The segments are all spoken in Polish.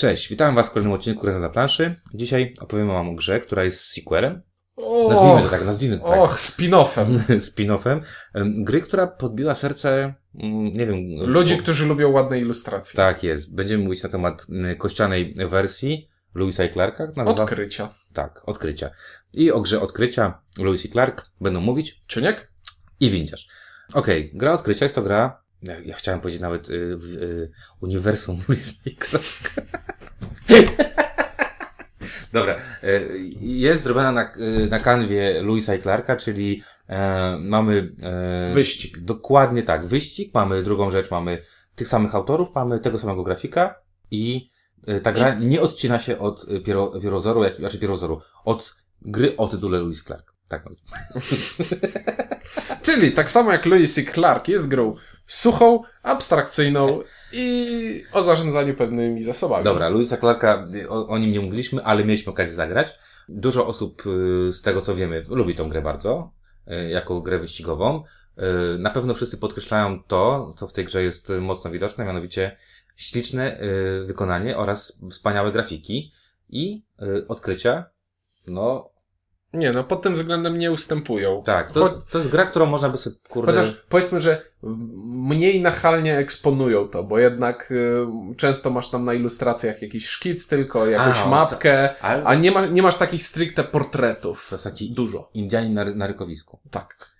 Cześć, witam Was w kolejnym odcinku Reza na planszy. Dzisiaj opowiem Wam o grze, która jest sequelem. Och, Nazwijmy to tak, nazwijmy to tak. och, spin-offem. Spin-offem. Em, Gry, która podbiła serce, mm, nie wiem... Ludzi, po- którzy lubią ładne ilustracje. Tak jest. Będziemy mówić na temat mm, kościanej wersji Louisa i Clarka. Nazywa... Odkrycia. Tak, odkrycia. I o grze odkrycia Louis i Clark będą mówić Czyniek? i windziarz. Okej, gra odkrycia jest to gra, ja, ja chciałem powiedzieć nawet y, w y, uniwersum Louisa i. Dobra, y, jest zrobiona na, y, na kanwie Louisa i Clarka, czyli e, mamy... E, Wyścig. Dokładnie tak, wyścig, mamy drugą rzecz, mamy tych samych autorów, mamy tego samego grafika i y, ta gra nie odcina się od y, piero, pierozoru, jak, znaczy pierozoru, od gry o tytule Louis Clark. Tak. Czyli tak samo jak Lewis i Clark jest grą suchą, abstrakcyjną i o zarządzaniu pewnymi zasobami. Dobra, Louisa Clarka, o, o nim nie mówiliśmy, ale mieliśmy okazję zagrać. Dużo osób, y, z tego co wiemy, lubi tą grę bardzo, y, jako grę wyścigową. Y, Na pewno wszyscy podkreślają to, co w tej grze jest mocno widoczne, mianowicie śliczne wykonanie oraz wspaniałe grafiki i odkrycia. No, Nie, no pod tym względem nie ustępują. tak, to jest, to jest gra, którą można by sobie, kurde... Chociaż powiedzmy, że mniej nachalnie eksponują to, bo jednak y, często masz tam na ilustracjach jakiś szkic tylko, jakąś A, mapkę, ale- a nie, ma, nie masz takich stricte portretów. To jest taki Dużo. Indianin na, na rykowisku. Tak.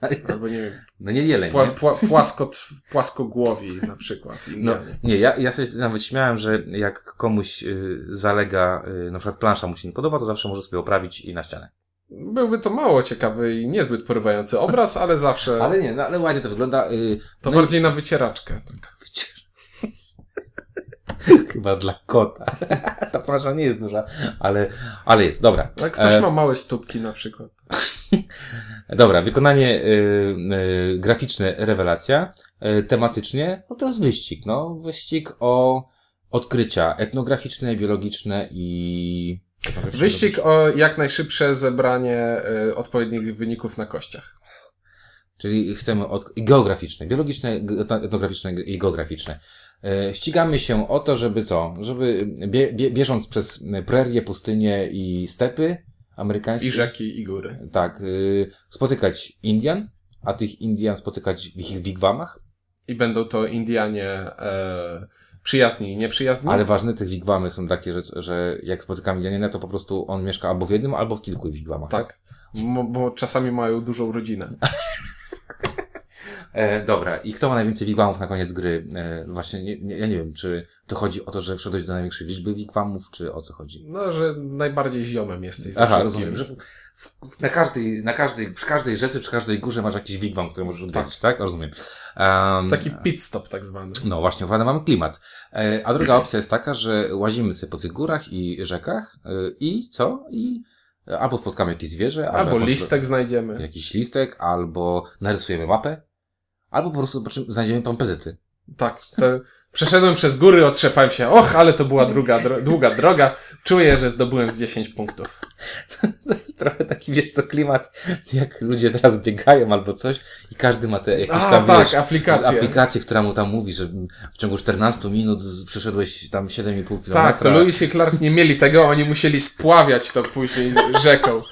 Albo nie wiem, No nie jeleń, pła, nie? pła, płaskot, płaskogłowi na przykład. No, nie, ja, ja sobie nawet śmiałem, że jak komuś y, zalega, y, na przykład plansza mu się nie podoba, to zawsze może sobie oprawić i na ścianę. Byłby to mało ciekawy i niezbyt porywający obraz, ale zawsze Ale nie, no, ale ładnie to wygląda. Y, to no i- bardziej na wycieraczkę. Tak. Chyba dla kota. Ta plansza nie jest duża, ale, ale jest, dobra. Jak ktoś E, ma małe stópki na przykład. Dobra, wykonanie y, y, graficzne, rewelacja. Y, tematycznie, no to jest wyścig, no. Wyścig o odkrycia etnograficzne, biologiczne i... Wyścig o jak najszybsze zebranie y, odpowiednich wyników na kościach. Czyli chcemy od... geograficzne, biologiczne, etnograficzne i geograficzne. E, Ścigamy się o to, żeby co? Żeby bie, bie, bieżąc przez prerie, pustynie i stepy amerykańskie. I rzeki, i góry. Tak, y, spotykać Indian, a tych Indian spotykać w ich wigwamach, I będą to Indianie e, przyjazni i nieprzyjazni. ale ważne, tych wigwamy są takie, że, że jak spotykamy Indianina, to po prostu on mieszka albo w jednym, albo w kilku wigwamach. Tak. Bo, bo czasami mają dużą rodzinę. E, dobra, i kto ma najwięcej wigwamów na koniec gry? E, właśnie, nie, nie, ja nie wiem, czy to chodzi o to, że wszedłeś do największej liczby wigwamów, czy o co chodzi? No, że najbardziej ziomem jesteś ze Aha, rozumiem, że w, w, na każdej, na każdej, przy każdej rzece, przy każdej górze masz jakiś wigwam, który możesz odwiedzić, tak? Rozumiem. Um, Taki pit stop tak zwany. No właśnie, prawda, mamy klimat. E, a druga opcja jest taka, że łazimy sobie po tych górach i rzekach e, i co? I albo spotkamy jakieś zwierzę, Albo jakąś- listek znajdziemy. jakiś listek, albo narysujemy mapę, albo po prostu zobaczymy, znajdziemy pampezety. Tak. To przeszedłem przez góry, otrzepałem się. Och, ale to była druga, dro długa droga. Czuję, że zdobyłem z 10 punktów. To jest trochę taki, wiesz co, klimat, jak ludzie teraz biegają albo coś i każdy ma te jakieś A, tam, tak, wiesz, aplikacje. aplikację, która mu tam mówi, że w ciągu 14 minut przeszedłeś tam 7,5 km. Tak, to Lewis i Clark nie mieli tego, oni musieli spławiać to później z rzeką.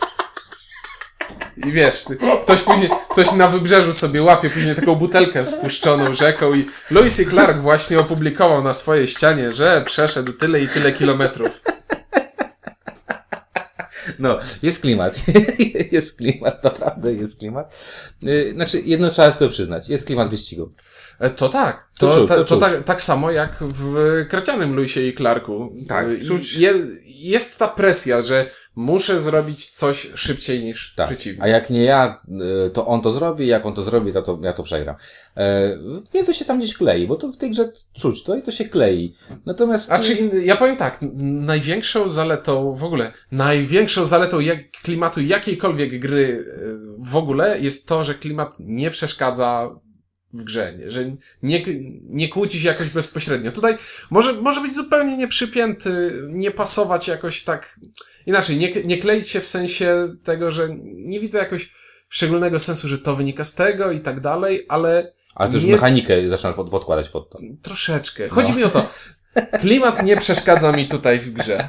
I wiesz, ty- ktoś później, ktoś na wybrzeżu sobie łapie później taką butelkę spuszczoną rzeką i Lewis i Clark właśnie opublikował na swojej ścianie, że przeszedł tyle i tyle kilometrów. No, jest klimat. jest klimat, naprawdę jest klimat. Yy, Znaczy, jedno trzeba to przyznać. Jest klimat wyścigu. E, To tak. To To, czuć, to, to to, tak, tak samo jak w kracianym Lewisie i Clarku. Tak, czuć. Je, jest ta presja, że muszę zrobić coś szybciej niż Tak. przeciwnik. A jak nie ja, yy, to on to zrobi, jak on to zrobi, to, to ja to przegram. E, Nie, to się tam gdzieś klei, bo to w tej grze czuć to i to się klei. Natomiast... A czy ja powiem tak, największą zaletą w ogóle, największą zaletą jak, klimatu jakiejkolwiek gry e, w ogóle jest to, że klimat nie przeszkadza w grze, nie? że nie, nie kłóci się jakoś bezpośrednio. Tutaj może, może być zupełnie nieprzypięty, nie pasować jakoś tak, inaczej, nie, nie kleić się w sensie tego, że nie widzę jakoś szczególnego sensu, że to wynika z tego i tak dalej, ale Ale to już nie- mechanikę zaczyna pod, podkładać pod to. troszeczkę. Chodzi No. mi o to, Klimat nie przeszkadza mi tutaj w grze.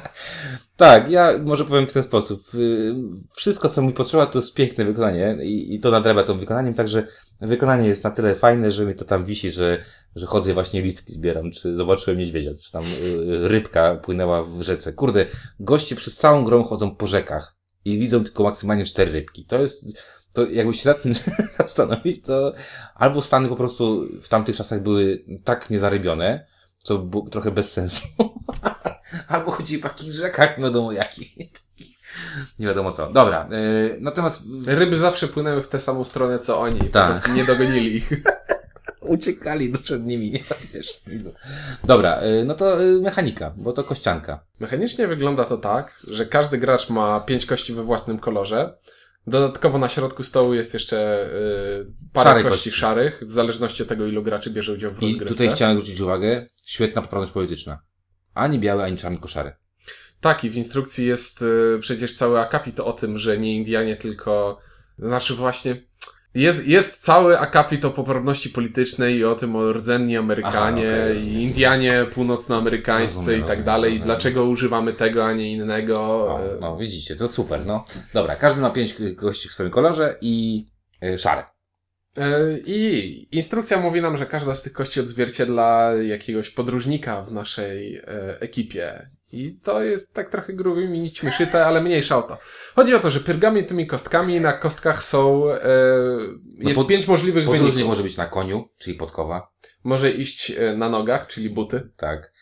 Tak, ja może powiem w ten sposób. Y, Wszystko, co mi potrzeba, to jest piękne wykonanie i, i to nadrabia tym wykonaniem, także wykonanie jest na tyle fajne, że mi to tam wisi, że, że chodzę właśnie listki zbieram, czy zobaczyłem niedźwiedzia, czy tam y, rybka płynęła w rzece. Kurde, goście przez całą grą chodzą po rzekach i widzą tylko maksymalnie cztery rybki. To jest, to jakby się nad tym zastanowić, to albo Stany po prostu w tamtych czasach były tak niezarybione, co było trochę bez sensu. Albo chodzi o takich rzekach, nie wiadomo jakich. Nie wiadomo co. Dobra, yy, natomiast Ryby zawsze płynęły w tę samą stronę, co oni. Po Tak. prostu nie dogonili ich. uciekali przed nimi, nie wiesz. Dobra, yy, no to yy, mechanika, bo to kościanka. Mechanicznie wygląda to tak, że każdy gracz ma pięć kości we własnym kolorze. Dodatkowo na środku stołu jest jeszcze y, parę Szare kości, kości. szarych, w zależności od tego, ilu graczy bierze udział w I rozgrywce. tutaj chciałem zwrócić uwagę, świetna poprawność polityczna. Ani białe, ani czarne koszary. Tak, i w instrukcji jest y, przecież cały akapit o tym, że nie Indianie, tylko. Znaczy właśnie. Jest, jest cały akapit o poprawności politycznej i o tym o rdzenni Amerykanie Aha, okej, i Indianie północnoamerykańscy i tak rozumiem, dalej. I dlaczego używamy tego, a nie innego. No, widzicie, to super, no. Dobra, każdy ma pięć kości w swoim kolorze i yy, szare. E, I instrukcja mówi nam, że każda z tych kości odzwierciedla jakiegoś podróżnika w naszej e, ekipie. I to jest tak trochę grubymi nićmi szyte, ale mniejsza o to. Chodzi o to, że pyrgamy tymi kostkami, na kostkach są, e, jest pod- pięć możliwych wyników. może być na koniu, czyli podkowa. Może iść e, na nogach, czyli buty. Tak.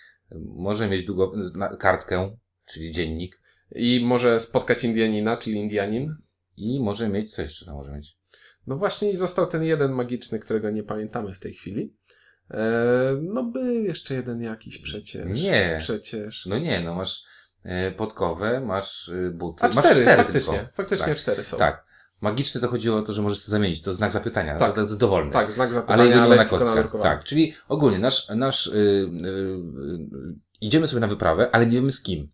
Może mieć długo, kartkę, czyli dziennik. I może spotkać Indianina, czyli Indianin. I może mieć, co jeszcze tam może mieć? No właśnie i został ten jeden magiczny, którego nie pamiętamy w tej chwili. E, no był jeszcze jeden jakiś przecież. Nie. Przecież. No nie, no masz e, podkowę, masz e, buty. A masz cztery, cztery faktycznie. tylko. Faktycznie tak. cztery są. Tak. Magiczne to chodziło o to, że możesz sobie zamienić. To znak zapytania. Tak. To jest dowolny. Tak, znak Ale zapytania, ale, ma na jest tylko kostkach. nadrukowany. Tak, czyli ogólnie nasz, nasz y, y, y, idziemy sobie na wyprawę, ale nie wiemy z kim.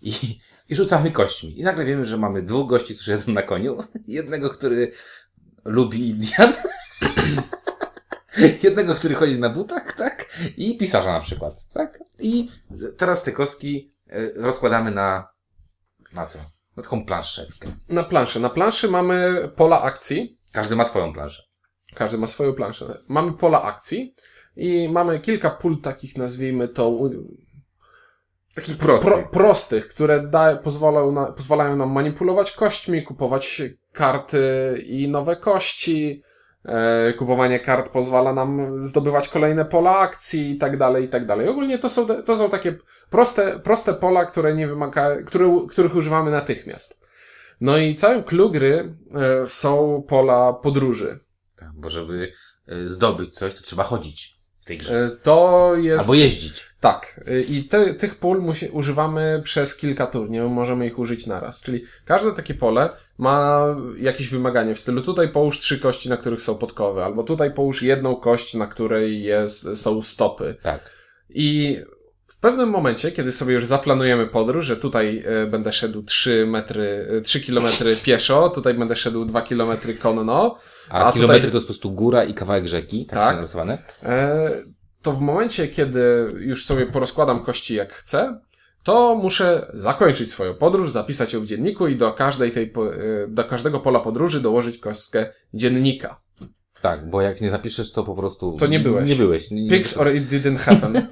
I, I rzucamy kośćmi. I nagle wiemy, że mamy dwóch gości, którzy jadą na koniu. Jednego, który lubi Indian. Jednego, który chodzi na butach, tak? I pisarza na przykład, tak? I teraz te kostki y, rozkładamy na, na co? Na taką planszetkę. Na planszy. Na planszy mamy pola akcji. Każdy ma swoją planszę. Każdy ma swoją planszę. Mamy pola akcji i mamy kilka pól takich, nazwijmy to, u- Taki prosty. pro, prostych, które da, pozwalają, na, pozwalają nam manipulować kośćmi, kupować karty i nowe kości. E, kupowanie kart pozwala nam zdobywać kolejne pola akcji i tak dalej, i tak dalej. Ogólnie to są, to są takie proste, proste pola, które nie wymaga, które, których używamy natychmiast. No i całym clue gry e, są pola podróży. Tak, bo żeby y, zdobyć coś, to trzeba chodzić w tej grze. E, To jest... Albo jeździć. Tak. y, I te, tych pól musi, używamy przez kilka tur, nie możemy ich użyć naraz. Czyli każde takie pole ma jakieś wymaganie w stylu tutaj połóż trzy kości, na których są podkowy, albo tutaj połóż jedną kość, na której jest, są stopy. Tak. I w pewnym momencie, kiedy sobie już zaplanujemy podróż, że tutaj e, będę szedł 3 metry, e, 3 kilometry pieszo, tutaj będę szedł 2 kilometry konno, A, A kilometry tutaj- to jest po prostu góra i kawałek rzeki, tak, Tak. nazywane. E, to w momencie, kiedy już sobie porozkładam kości jak chcę, to muszę zakończyć swoją podróż, zapisać ją w dzienniku i do każdej tej, e, do każdego pola podróży dołożyć kostkę dziennika. Tak, bo jak nie zapiszesz, to po prostu... To nie byłeś. Nie byłeś. Nie, Pigs or it didn't happen.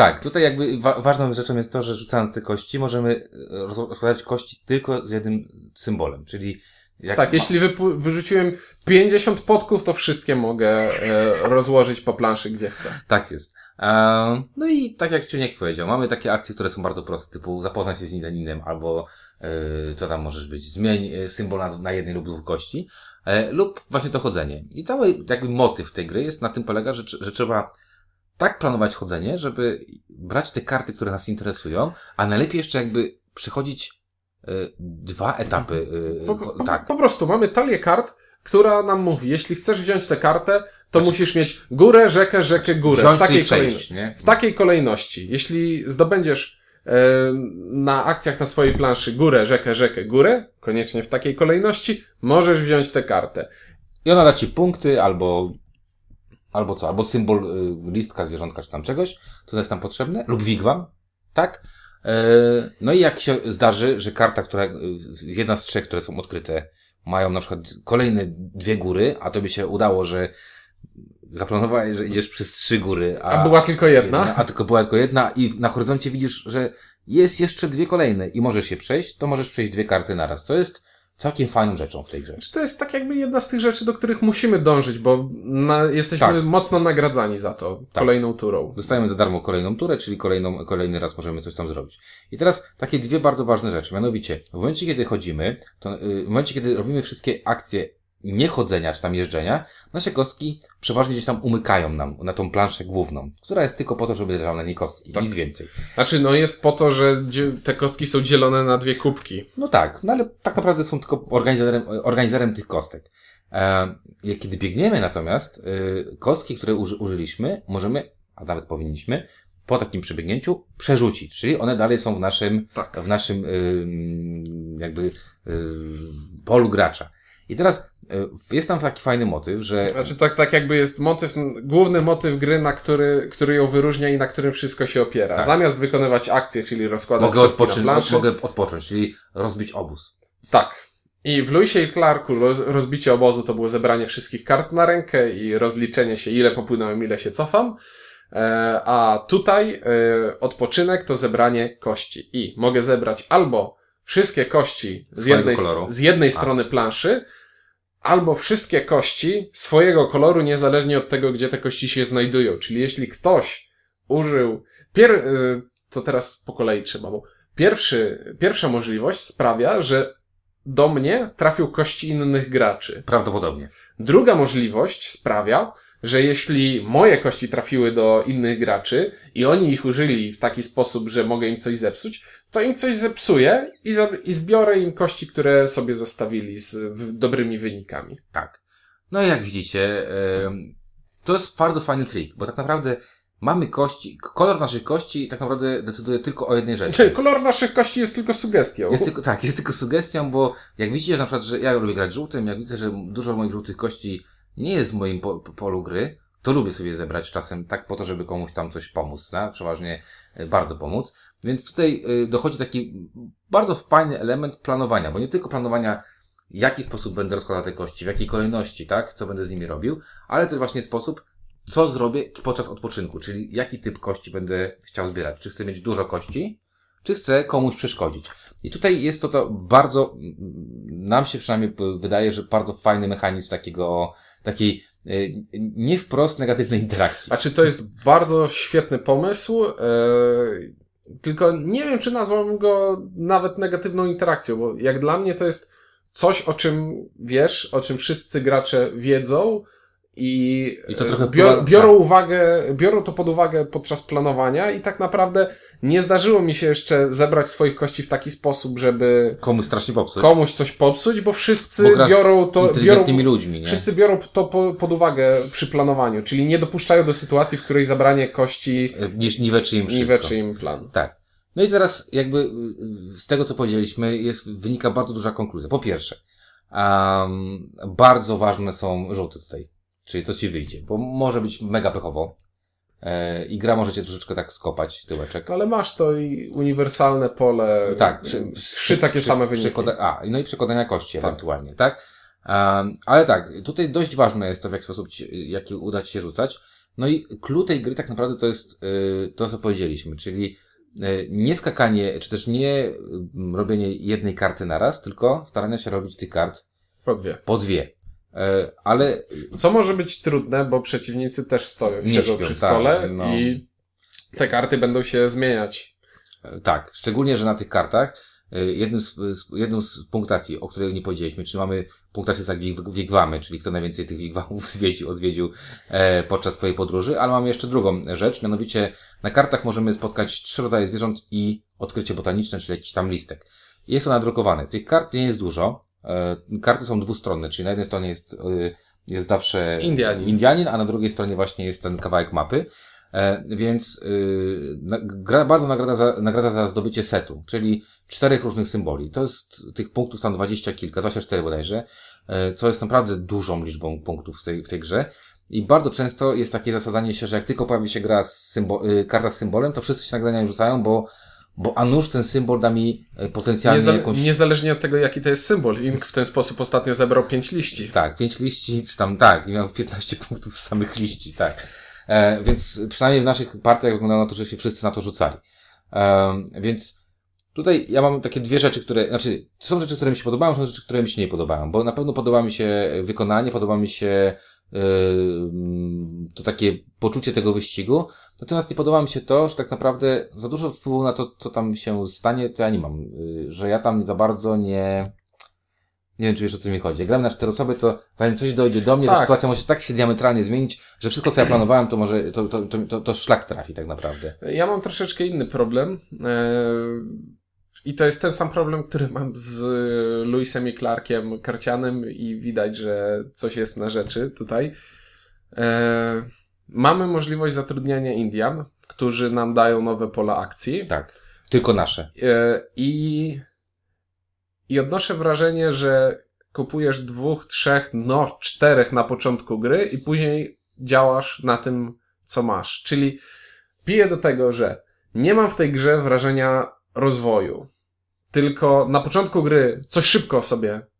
E. Tak, tutaj jakby wa- ważną rzeczą jest to, że rzucając te kości, możemy e, roz- rozkładać kości tylko z jednym symbolem, czyli jak tak, jeśli wypu- wyrzuciłem 50 podków, to wszystkie mogę e, rozłożyć po planszy, gdzie chcę. Tak jest. Ehm, No i tak jak Ciuniek powiedział, mamy takie akcje, które są bardzo proste, typu zapoznaj się z innym, albo yy, co tam możesz być, zmień e, symbol na, na jednej lub dwóch kości, e, lub właśnie to chodzenie. I cały jakby motyw tej gry jest na tym polega, że, że trzeba tak planować chodzenie, żeby brać te karty, które nas interesują, a najlepiej jeszcze jakby przychodzić e, dwa etapy. e, Po, cho- po, tak, po prostu mamy talię kart, która nam mówi, jeśli chcesz wziąć tę kartę, to Znaczy- musisz mieć górę, rzekę, rzekę, górę. W takiej, przejść, kolejności, w takiej kolejności. Jeśli zdobędziesz e, na akcjach na swojej planszy górę, rzekę, rzekę, górę, koniecznie w takiej kolejności, możesz wziąć tę kartę. I ona da ci punkty, albo albo co, albo symbol y, listka, zwierzątka, czy tam czegoś, co jest tam potrzebne, lub wigwam, tak? E, no i jak się zdarzy, że karta, która, y, jedna z trzech, które są odkryte, mają na przykład kolejne dwie góry, a to by się udało, że zaplanowałeś, że idziesz przez trzy góry, a, A była tylko jedna? a tylko była tylko jedna i na horyzoncie widzisz, że jest jeszcze dwie kolejne i możesz je przejść, to możesz przejść dwie karty naraz. To jest całkiem fajną rzeczą w tej grze. Czy to jest tak jakby jedna z tych rzeczy, do których musimy dążyć, bo na, jesteśmy Tak. mocno nagradzani za to kolejną turą. Dostajemy za darmo kolejną turę, czyli kolejną, kolejny raz możemy coś tam zrobić. I teraz takie dwie bardzo ważne rzeczy. Mianowicie, w momencie, kiedy chodzimy, to y, w momencie, kiedy robimy wszystkie akcje niechodzenia czy tam jeżdżenia, nasze kostki przeważnie gdzieś tam umykają nam na tą planszę główną, która jest tylko po to, żeby leżały na niej kostki, Tak. nic więcej. Znaczy, no jest po to, że te kostki są dzielone na dwie kubki. No tak, no ale tak naprawdę są tylko organizerem, organizerem tych kostek. E, kiedy biegniemy natomiast, y, kostki, które uży, użyliśmy, możemy, a nawet powinniśmy, po takim przebiegnięciu przerzucić, czyli one dalej są w naszym, Tak. w naszym ym, jakby y, polu gracza. I teraz y, jest tam taki fajny motyw, że Znaczy, tak, tak jakby jest motyw, główny motyw gry, na który, który ją wyróżnia i na którym wszystko się opiera. Tak. Zamiast wykonywać akcje, czyli rozkładać mogę, odpoczyn- planszy, mogę odpocząć, czyli rozbić obóz. Tak. I w Lewisie i Clarku roz, rozbicie obozu to było zebranie wszystkich kart na rękę i rozliczenie się, ile popłynąłem, ile się cofam. E, a tutaj e, odpoczynek to zebranie kości. I mogę zebrać albo wszystkie kości z jednej, z jednej A. strony planszy, albo wszystkie kości swojego koloru, niezależnie od tego, gdzie te kości się znajdują. Czyli jeśli ktoś użył. Pier, y, to teraz po kolei trzeba, bo pierwszy, pierwsza możliwość sprawia, że do mnie trafią kości innych graczy. Prawdopodobnie. Druga możliwość sprawia, że jeśli moje kości trafiły do innych graczy i oni ich użyli w taki sposób, że mogę im coś zepsuć, to im coś zepsuję i, i zbiorę im kości, które sobie zostawili z dobrymi wynikami. Tak. No i jak widzicie, to jest bardzo fajny trik, bo tak naprawdę mamy kości, kolor naszych kości tak naprawdę decyduje tylko o jednej rzeczy. Kolor naszych kości jest tylko sugestią. Jest tylko, tak, jest tylko sugestią, bo jak widzicie, że na przykład, że ja lubię grać żółtym, jak widzę, że dużo moich żółtych kości nie jest w moim po, po, polu gry, to lubię sobie zebrać czasem tak po to, żeby komuś tam coś pomóc, tak? przeważnie e, bardzo pomóc. Więc tutaj y, dochodzi taki bardzo fajny element planowania, bo nie tylko planowania, w jaki sposób będę rozkładał te kości, w jakiej kolejności, tak, co będę z nimi robił, ale też właśnie sposób, co zrobię podczas odpoczynku, czyli jaki typ kości będę chciał zbierać. Czy chcę mieć dużo kości, czy chcę komuś przeszkodzić. I tutaj jest to, to bardzo, nam się przynajmniej wydaje, że bardzo fajny mechanizm takiego, takiej y, nie wprost negatywnej interakcji. Znaczy, to jest bardzo świetny pomysł, e, tylko nie wiem, czy nazwałbym go nawet negatywną interakcją, bo jak dla mnie to jest coś, o czym wiesz, o czym wszyscy gracze wiedzą i, I e, bior, biorą uwagę, biorą to pod uwagę podczas planowania i tak naprawdę nie zdarzyło mi się jeszcze zebrać swoich kości w taki sposób, żeby Komuś strasznie popsuć. komuś coś popsuć, bo wszyscy bo biorą to, biorą, ludźmi, nie? Wszyscy biorą to po, pod uwagę przy planowaniu, czyli nie dopuszczają do sytuacji, w której zabranie kości Niż niweczy im wszystko. niweczy im plan. Tak. No i teraz jakby y, z tego, co powiedzieliśmy, jest, wynika bardzo duża konkluzja. Po pierwsze, um, bardzo ważne są rzuty tutaj. Czyli to ci wyjdzie, bo może być mega pechowo. E, I gra możecie troszeczkę tak skopać tyłeczek. No ale masz to i uniwersalne pole, Tak, przy, przy- trzy takie przy- same wyniki. Przekłada- a, no i przekładania kości Tak. ewentualnie, tak? Um, ale tak, tutaj dość ważne jest to, w jaki sposób ci, jaki uda ci się rzucać. No i clue tej gry tak naprawdę to jest y, to, co powiedzieliśmy, czyli y, nie skakanie, czy też nie y, robienie jednej karty naraz, tylko staranie się robić tych kart Po dwie. po dwie. E, ale Co może być trudne, bo przeciwnicy też stoją, Nie siedzą śpią, przy tak, stole no. i te karty będą się zmieniać. E, Tak, szczególnie, że na tych kartach e, jednym z, jedną z punktacji, o której nie powiedzieliśmy, czyli mamy punktację tak wig- wigwamy, czyli kto najwięcej tych wigwamów zwiedził, odwiedził e, podczas swojej podróży, ale mamy jeszcze drugą rzecz, mianowicie na kartach możemy spotkać trzy rodzaje zwierząt i odkrycie botaniczne, czyli jakiś tam listek. Jest to nadrukowane. Tych kart nie jest dużo. E, karty są dwustronne, czyli na jednej stronie jest, e, jest zawsze Indianin. Indianin, a na drugiej stronie właśnie jest ten kawałek mapy. E, więc gra bardzo nagradza za, nagradza za zdobycie setu, czyli czterech różnych symboli. To jest tych punktów tam dwadzieścia kilka, 24 bodajże, co jest naprawdę dużą liczbą punktów w tej, w tej grze. I bardzo często jest takie zasadzanie się, że jak tylko pojawi się gra z symbo- karta z symbolem, to wszyscy się nagrania rzucają, bo, bo a nuż ten symbol da mi y, potencjalnie Niezale- jakąś... Niezależnie od tego, jaki to jest symbol. Ink w ten sposób ostatnio zebrał pięć liści. Tak, pięć liści, czy tam tak, i miał 15 punktów z samych liści, tak. E, więc przynajmniej w naszych partiach wyglądało na to, że się wszyscy na to rzucali. E, więc tutaj ja mam takie dwie rzeczy, które, znaczy, są rzeczy, które mi się podobają, są rzeczy, które mi się nie podobają, bo na pewno podoba mi się wykonanie, podoba mi się to takie poczucie tego wyścigu, natomiast nie podoba mi się to, że tak naprawdę za dużo wpływu na to, co tam się stanie, to ja nie mam, yy, że ja tam za bardzo nie, nie wiem, czy wiesz o co mi chodzi. Jak gram na cztery osoby, to zanim coś dojdzie do mnie, to Tak. sytuacja może tak się diametralnie zmienić, że wszystko, co ja planowałem, to może, to, to, to, to, to szlak trafi tak naprawdę. Ja mam troszeczkę inny problem. e, I to jest ten sam problem, który mam z Luisem i Clarkiem Karcianem i widać, że coś jest na rzeczy tutaj. E, Mamy możliwość zatrudniania Indian, którzy nam dają nowe pola akcji. Tak. Tylko nasze. E, I, I odnoszę wrażenie, że kupujesz dwóch, trzech, no czterech na początku gry i później działasz na tym, co masz. Czyli piję do tego, że nie mam w tej grze wrażenia rozwoju. Tylko na początku gry coś szybko sobie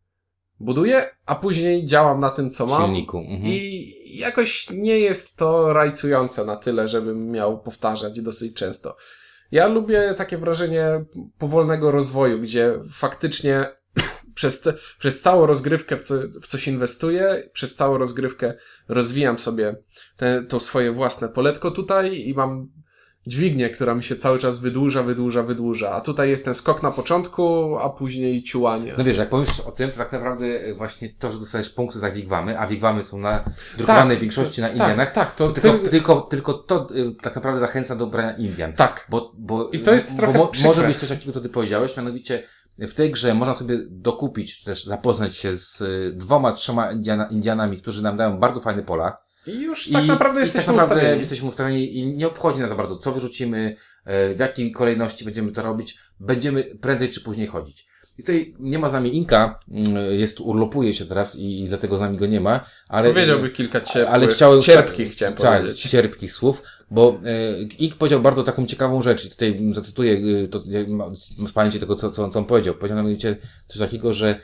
buduję, a później działam na tym, co mam. Silniku. Mhm. I jakoś nie jest to rajcujące na tyle, żebym miał powtarzać dosyć często. Ja lubię takie wrażenie powolnego rozwoju, gdzie faktycznie przez, przez całą rozgrywkę w, co, w coś inwestuję, przez całą rozgrywkę rozwijam sobie te, to swoje własne poletko tutaj i mam dźwignię, która mi się cały czas wydłuża, wydłuża, wydłuża. A tutaj jest ten skok na początku, a później ciułanie. No wiesz, jak powiesz o tym, to tak naprawdę właśnie to, że dostajesz punkty za wigwamy, a wigwamy są na drukowanej większości na tak, Indianach, Tak, to, to tylko, ty- tylko, tylko to y, tak naprawdę zachęca do brania Indian. tak. Bo, bo, I to jest trochę bo, przykre. Może być coś takiego, co ty powiedziałeś, mianowicie w tej grze można sobie dokupić, czy też zapoznać się z y, dwoma, trzema Indiana, Indianami, którzy nam dają bardzo fajne pola. I już tak naprawdę i jesteśmy tak naprawdę ustawieni. jesteśmy ustawieni i nie obchodzi nas za bardzo, co wyrzucimy, e, w jakiej kolejności będziemy to robić. Będziemy prędzej czy później chodzić. I tutaj nie ma z nami Inka, mm, jest, urlopuje się teraz i, i dlatego z nami go nie ma, ale... Powiedziałby kilka cierpłych, ale chciałem, cierpkich, chciałem tak, powiedzieć. cierpkich słów, bo e, Ink powiedział bardzo taką ciekawą rzecz i tutaj zacytuję e, to, z pamięci tego, co, co, co on powiedział. Powiedział mianowicie coś takiego, że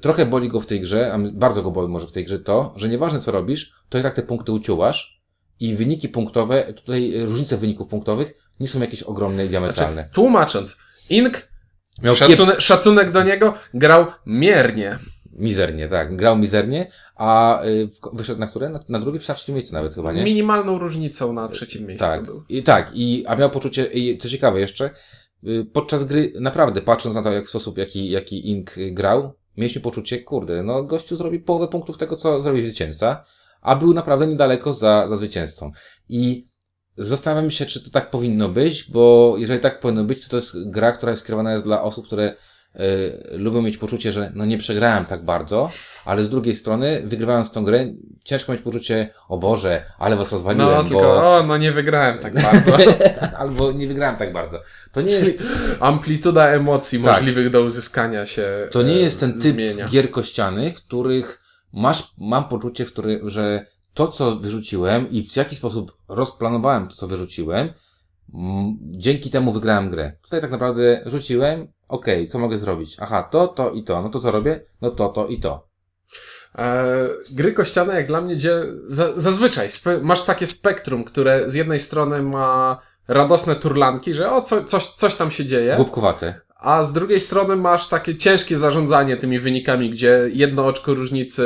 trochę boli go w tej grze, a bardzo go boli może w tej grze to, że nieważne co robisz, to i tak te punkty uciułasz i wyniki punktowe, tutaj e, różnice wyników punktowych nie są jakieś ogromne i diametralne. Znaczy, tłumacząc, Ink, Miał szacunek, szacunek do niego, grał miernie. Mizernie, tak. Grał mizernie, a w- wyszedł na które? Na, na drugie czy na trzecie miejsce nawet chyba, nie? Minimalną różnicą na trzecim miejscu Tak. był. I tak, i, a miał poczucie, i co ciekawe jeszcze, y, podczas gry, naprawdę, patrząc na to, jak w sposób, jaki, jaki Ink y, grał, mieliśmy poczucie, kurde, no gościu zrobi połowę punktów tego, co zrobił zwycięzca, a był naprawdę niedaleko za, za zwycięzcą. I zastanawiam się, czy to tak powinno być, bo jeżeli tak powinno być, to to jest gra, która jest skierowana jest dla osób, które y, lubią mieć poczucie, że no nie przegrałem tak bardzo, ale z drugiej strony, wygrywając tą grę, ciężko mieć poczucie, o Boże, ale was rozwaliłem, No, bo... tylko, o, no nie wygrałem tak bardzo. Albo nie wygrałem tak bardzo. To nie jest, Amplituda emocji Tak. możliwych do uzyskania się to nie e, jest ten typ zmienia. gier kościanych, których masz, mam poczucie, w który, że to, co wyrzuciłem i w jaki sposób rozplanowałem to, co wyrzuciłem, dzięki temu wygrałem grę. Tutaj tak naprawdę rzuciłem, okej, co mogę zrobić? Aha, to, to i to. No to co robię? No to, to i to. E, gry kościane jak dla mnie dzie... za, zazwyczaj masz takie spektrum, które z jednej strony ma radosne turlanki, że o, co, coś, coś tam się dzieje, Głupkowate. a z drugiej strony masz takie ciężkie zarządzanie tymi wynikami, gdzie jedno oczko różnicy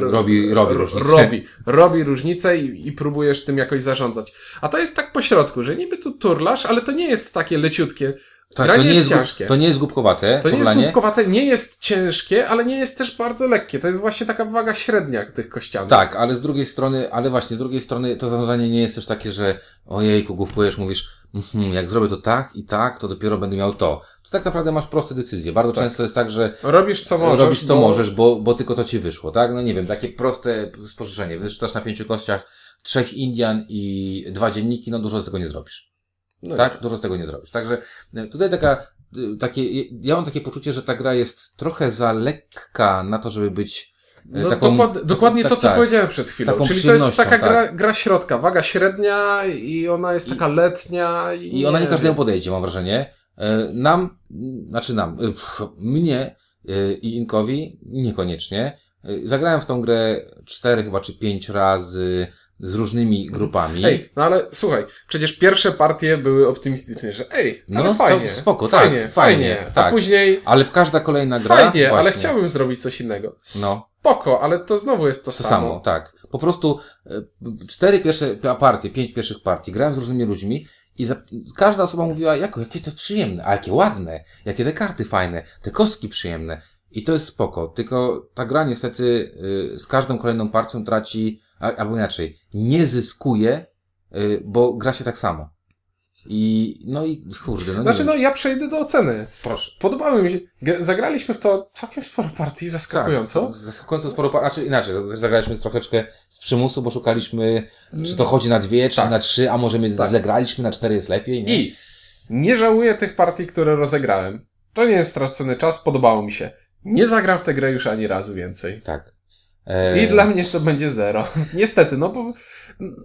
robi- robi różnicę. robi, robi różnicę i, i próbujesz tym jakoś zarządzać. A to jest tak po środku, że niby tu turlasz, ale to nie jest takie leciutkie. Tak, Granie to nie jest gu- ciężkie. To nie jest głupkowate. To nie jest głupkowate, nie jest ciężkie, ale nie jest też bardzo lekkie. To jest właśnie taka waga średnia tych kościanych. Tak, ale z drugiej strony, ale właśnie z drugiej strony to zarządzanie nie jest też takie, że ojejku, główkujesz, mówisz, mhm, jak zrobię to tak i tak, to dopiero będę miał to. To tak naprawdę masz proste decyzje. Bardzo Tak. często jest tak, że Robisz co możesz. robisz co bo... możesz, bo, bo tylko to ci wyszło, tak? No nie wiem, takie proste spożyczenie. Wyrzucasz na pięciu kościach trzech Indian i dwa dzienniki, no dużo z tego nie zrobisz. No tak? Dużo z tego nie zrobisz. Także e, tutaj taka, e, takie, ja mam takie poczucie, że ta gra jest trochę za lekka na to, żeby być No, taką, dokład, dokładnie tak, to, co tak. powiedziałem przed chwilą. Czyli to jest taka gra, tak. gra środka, waga średnia i ona jest taka letnia. I, I ona nie każdemu podejdzie, mam wrażenie. E, Nam, znaczy nam, e, pff, mnie e, i Inkowi niekoniecznie. E, Zagrałem w tą grę cztery chyba czy pięć razy z różnymi grupami. Ej, no ale słuchaj, przecież pierwsze partie były optymistyczne, że ej, ale No, fajnie, spoko, tak, fajnie, fajnie, fajnie, a tak. później Ale każda kolejna gra. fajnie, ale właśnie, chciałbym zrobić coś innego. No. Spoko, ale to znowu jest to, To samo. samo, tak. Po prostu e, cztery pierwsze partie, pięć pierwszych partii grałem z różnymi ludźmi i za, każda osoba mówiła, jako, jakie to przyjemne, a jakie ładne, jakie te karty fajne, te kostki przyjemne. I to jest spoko, tylko ta gra niestety y, z każdą kolejną partią traci, albo inaczej, nie zyskuje, y, bo gra się tak samo. I, no i kurde, no Znaczy, wiem. no ja przejdę do oceny. proszę. Podobały mi się. Zagraliśmy w to całkiem sporo partii, zaskakująco. Tak, zaskakująco sporo, par- znaczy inaczej, zagraliśmy troszeczkę z przymusu, bo szukaliśmy, czy to chodzi na dwie, czy Tak. na trzy, a może my Tak. źle graliśmy, na cztery jest lepiej, nie? I nie żałuję tych partii, które rozegrałem. To nie jest stracony czas, podobało mi się. Nie zagram w tę grę już ani razu więcej. Tak. E, I dla mnie to będzie zero. Niestety, no bo,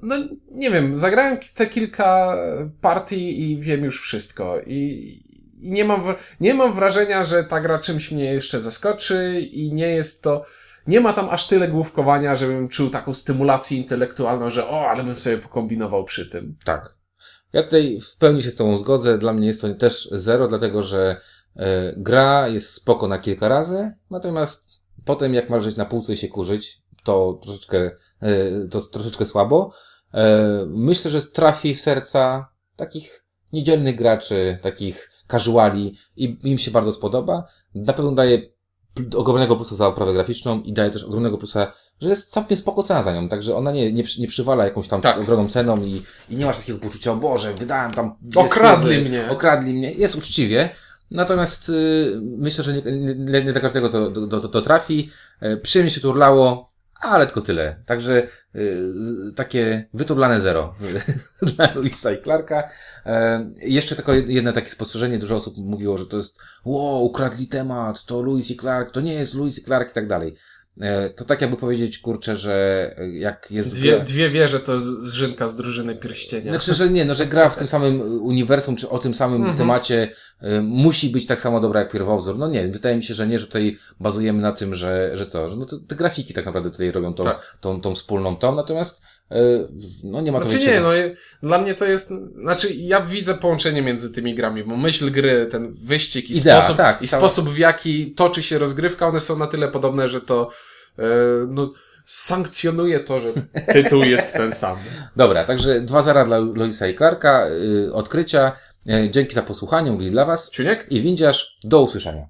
no nie wiem, zagrałem te kilka partii i wiem już wszystko. I, i nie, mam, nie mam wrażenia, że ta gra czymś mnie jeszcze zaskoczy i nie jest to, nie ma tam aż tyle główkowania, żebym czuł taką stymulację intelektualną, że o, ale bym sobie pokombinował przy tym. Tak. Ja tutaj w pełni się z Tobą zgodzę. Dla mnie jest to też zero, dlatego że e, gra jest spoko na kilka razy, natomiast potem jak ma leżeć na półce i się kurzyć, to troszeczkę, e, to troszeczkę słabo. E, myślę, że trafi w serca takich niedzielnych graczy, takich casuali i im się bardzo spodoba. Na pewno daje ogromnego plusa za oprawę graficzną i daje też ogromnego plusa, że jest całkiem spoko cena za nią, także ona nie, nie, nie przywala jakąś tam Tak. ogromną ceną i, i nie masz takiego poczucia, o Boże, wydałem tam... Okradli mnie. Okradli mnie. Jest uczciwie. Natomiast y, myślę, że nie, nie, nie do każdego to, to, to, to trafi. E, przyjemnie się turlało, ale tylko tyle. Także y, takie wyturlane zero dla Luisa i Clarka. E, jeszcze tylko jedno takie spostrzeżenie. Dużo osób mówiło, że to jest wow, ukradli temat, to Louis i Clark, to nie jest Louis i Clark i tak dalej. E, to tak jakby powiedzieć, kurczę, że e, jak jest Dwie, gra... dwie wieże to z- zrzynka z drużyny pierścienia. Znaczy, że nie, no, że gra w tym samym uniwersum, czy o tym samym Mhm. temacie y, musi być tak samo dobra jak pierwowzór. No nie, wydaje mi się, że nie, że tutaj bazujemy na tym, że, że co, że no to, te grafiki tak naprawdę tutaj robią tą, Tak. tą, tą wspólną tą, natomiast no nie ma to Znaczy nie, no dla mnie to jest, znaczy ja widzę połączenie między tymi grami, bo myśl gry, ten wyścig i Idea, sposób, tak, i cała- sposób w jaki toczy się rozgrywka, one są na tyle podobne, że to e, no, sankcjonuje to, że tytuł jest ten sam. Dobra, także dwa zara dla Loisa i Clarka, y, odkrycia. Y, dzięki za posłuchanie, mówili dla Was Ciuniek? i windziarz, do usłyszenia.